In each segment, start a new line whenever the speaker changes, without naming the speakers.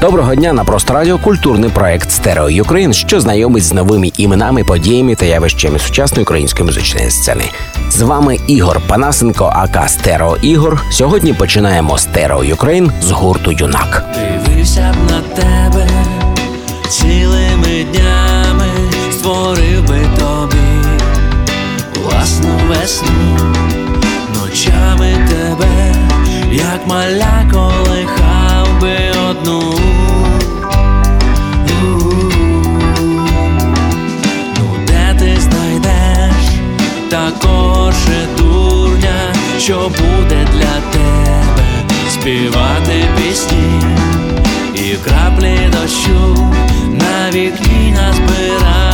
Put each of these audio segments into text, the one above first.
Доброго дня на просто радіо культурний проект Stereo Ukraine, що знайомить з новими іменами, подіями та явищами сучасної української музичної сцени. З вами Ігор Панасенко, aka Стерео Ігор. Сьогодні починаємо Stereo Ukraine з гурту Юнак.
Дивився на тебе що буде для тебе. Співати пісні і краплі дощу. На вікні назбирати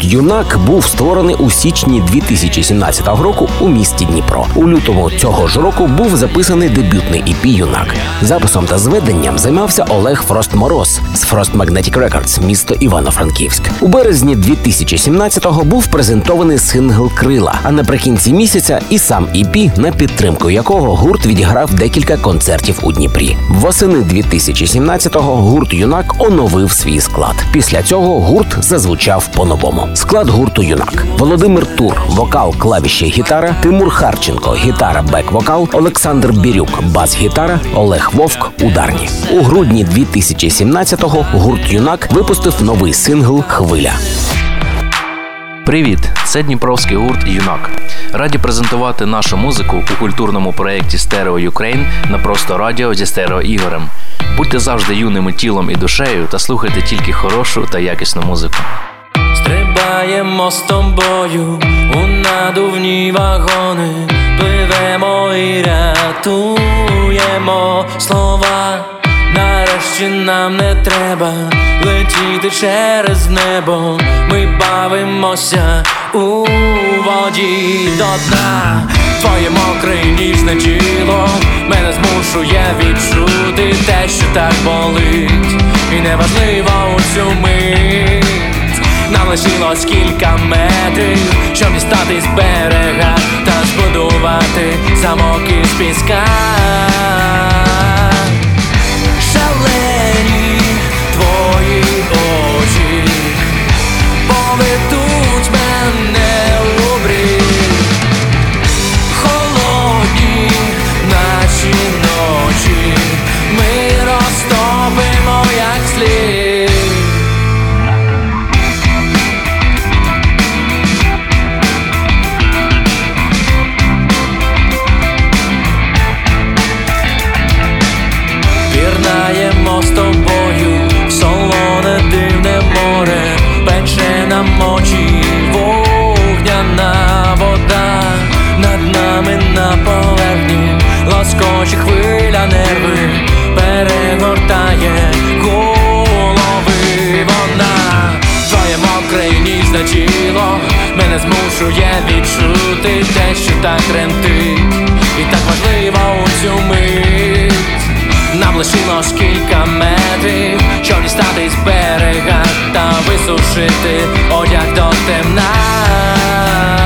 Юнак був створений у січні 2017 року у місті Дніпро. У лютому цього ж року був записаний дебютний EP Юнак. Записом та зведенням займався Олег Фрост Мороз з Frost Magnetic Records, місто Івано-Франківськ. У березні 2017-го був презентований сингл Крила. А наприкінці місяця і сам EP, на підтримку якого гурт відіграв декілька концертів у Дніпрі. Восени 2017-го гурт Юнак оновив свій склад. Після цього гурт зазвучав по-новому. Склад гурту Юнак: Володимир Тур, вокал, клавіші, гітара, Тимур Харченко, гітара, бек-вокал, Олександр Бірюк, бас-гітара, Олег Вовк, ударні. У грудні 2017-го гурт Юнак випустив новий сингл Хвиля.
Привіт! Це Дніпровський гурт Юнак. Раді презентувати нашу музику у культурному проєкті Stereo Ukraine на просто радіо зі стерео Ігорем. Будьте завжди юними тілом і душею та слухайте тільки хорошу та якісну музику.
Стрибаємо з тобою у надувні вагони, пливемо і рятуємо слова. Нарешті нам не треба летіти через небо. Ми бавимося у воді до дна. Твоє мокре ніжне тіло мене змушує відчути те, що так болить, і неважливо у цю мить. Нам лишилось кілька метрів, щоб дістати з берега та збудувати замок із піска. Хвиля нерви, перегортає голови вона, твоє мокре і ніжне тіло мене змушує відчути те, що так тремтить, і так важливо у цю мить. Нам лишилось кілька метрів, щоб дістати з берега та висушити одяг до темна.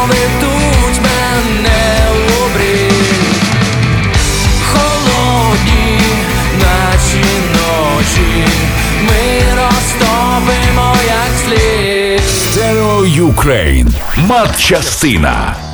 поведуть мене холодні наче ночі, ми розтопимо як слід. Stereo
Ukraine матчастина.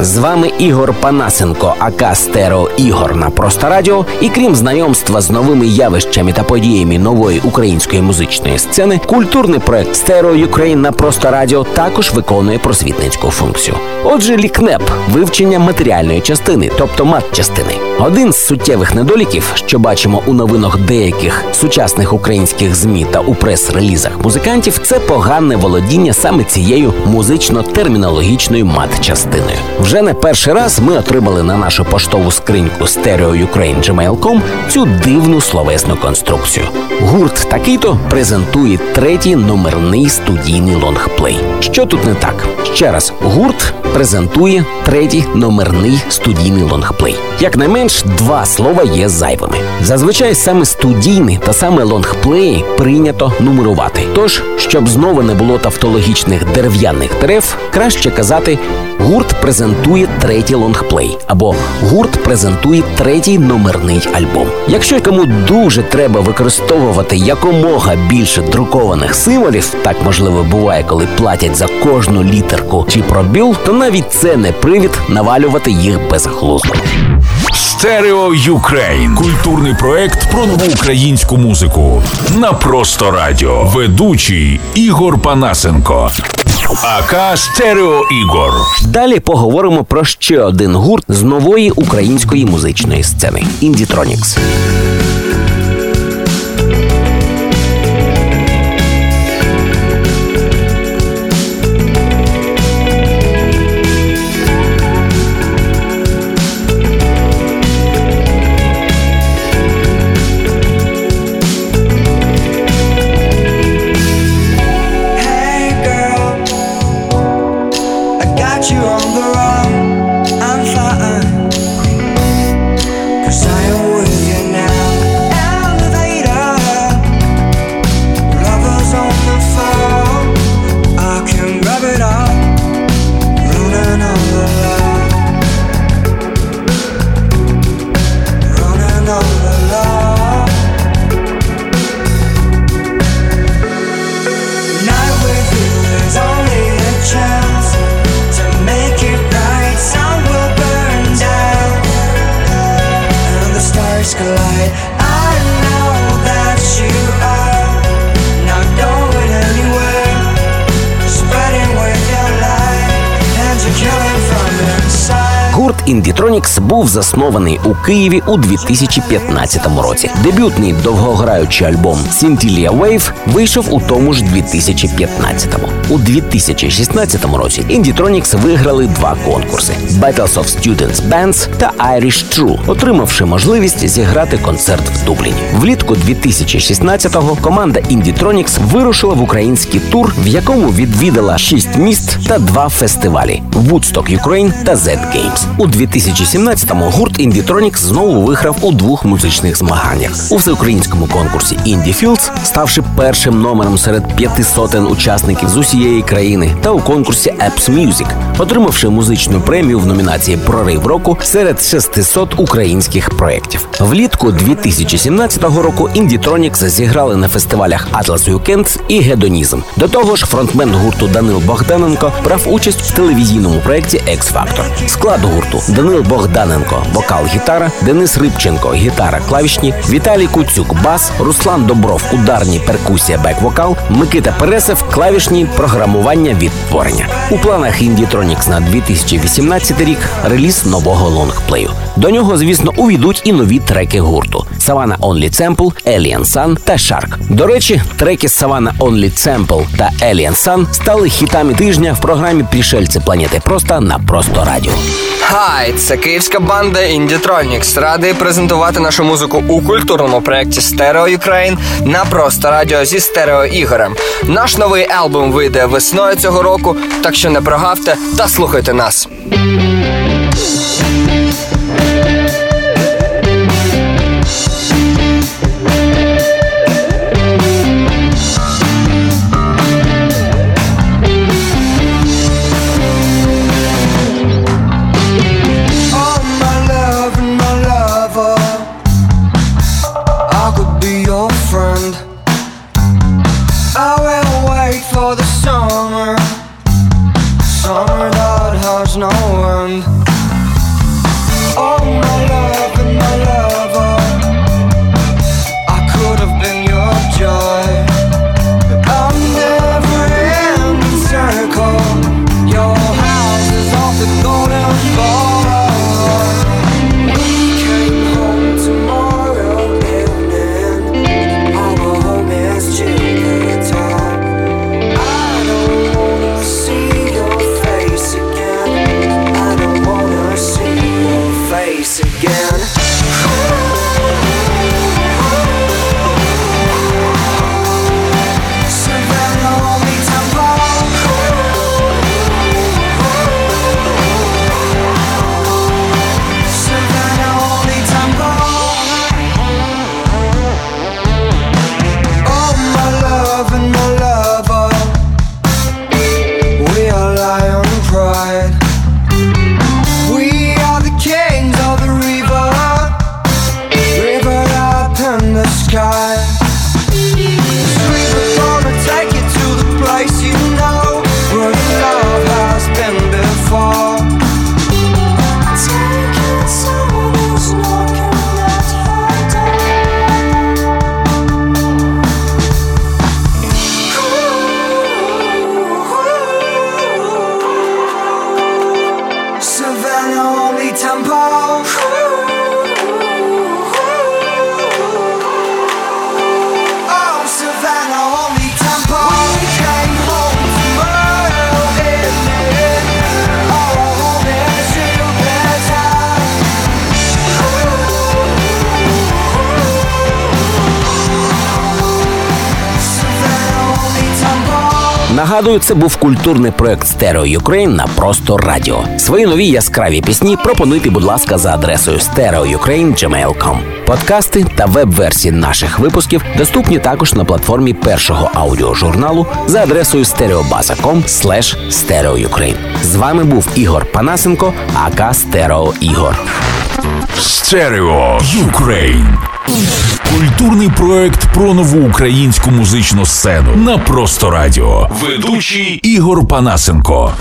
З вами Ігор Панасенко, aka Стерео Ігор на просто радіо. І крім знайомства з новими явищами та подіями нової української музичної сцени, культурний проект Stereo Ukraine на просто радіо також виконує просвітницьку функцію. Отже, лікнеп вивчення матеріальної частини, тобто матчастини. Один з суттєвих недоліків, що бачимо у новинах деяких сучасних українських змі та у прес-релізах музикантів, це погане володіння саме цією музично-термінологічною мат-частиною. Вже не перший раз ми отримали на нашу поштову скриньку stereoukraine.gmail.com цю дивну словесну конструкцію. Гурт такий-то презентує третій номерний студійний лонгплей. Що тут не так? Ще раз, гурт презентує третій номерний студійний лонгплей. Як не два слова є зайвими. Зазвичай саме студійний та саме лонгплеї прийнято нумерувати. Тож, щоб знову не було тавтологічних дерев'яних дерев, краще казати гурт презентує третій лонгплей або гурт презентує третій номерний альбом. Якщо кому дуже треба використовувати якомога більше друкованих символів, так можливо буває, коли платять за кожну літерку чи пробіл, то навіть це не привід навалювати їх безглуздо.
Stereo Ukraine. Культурний проект про нову українську музику. На просто радіо. Ведучий Ігор Панасенко. aka Стерео Ігор.
Далі поговоримо про ще один гурт з нової української музичної сцени Індітронікс.
light.
Індітронікс був заснований у Києві у 2015 році. Дебютний довгограючий альбом Scintilla Wave вийшов у тому ж 2015-му. У 2016 році Індітронікс виграли два конкурси: Battles of Students Bands та Irish True, отримавши можливість зіграти концерт в Дубліні. Влітку 2016-го команда Індітронікс вирушила в український тур, в якому відвідала шість міст та два фестивалі: Woodstock Ukraine та Z Games. У 2017-му гурт Indietronics знову виграв у двох музичних змаганнях у всеукраїнському конкурсі Indie Fields, ставши першим номером серед п'яти сотень учасників з усієї країни, та у конкурсі Apps Music, отримавши музичну премію в номінації Прорив року серед 600 українських проєктів. Влітку 2017 року Indietronics зіграли на фестивалях Atlas Weekend і Гедонізм. До того ж, фронтмен гурту Данил Богданенко брав участь в телевізійному проєкті X Factor. Склад гурту Данил Богданенко, вокал, гітара, Денис Рибченко, гітара, клавішні, Віталій Куцюк, бас, Руслан Добров, ударні перкусія, бек-вокал, Микита Пересев, клавішні, програмування, відтворення. У планах Indietronics на 2018 рік реліз нового лонгплею. До нього, звісно, увійдуть і нові треки гурту: Savannah Only Sample, Alien Sun та Shark. До речі, треки Savannah Only Sample та Alien Sun стали хітами тижня в програмі Пришельці планети Просто на Просто Радіо.
Хай, це київська банда Indietronics. Радий презентувати нашу музику у культурному проєкті Stereo Ukraine на просто радіо зі стерео Ігорем. Наш новий альбом вийде весною цього року, так що не прогавте та слухайте нас.
Нагадую, це був культурний проект Stereo Ukraine на просто радіо. Свої нові яскраві пісні пропонуйте, будь ласка, за адресою stereoukraine.gmail.com. Подкасти та веб-версії наших випусків доступні також на платформі першого аудіожурналу за адресою stereobasa.com stereoukraine. З вами був Ігор Панасенко, aka Стерео Ігор.
Stereo Ukraine. Культурний проект про нову українську музичну сцену на просто радіо. Ведучий Ігор Панасенко.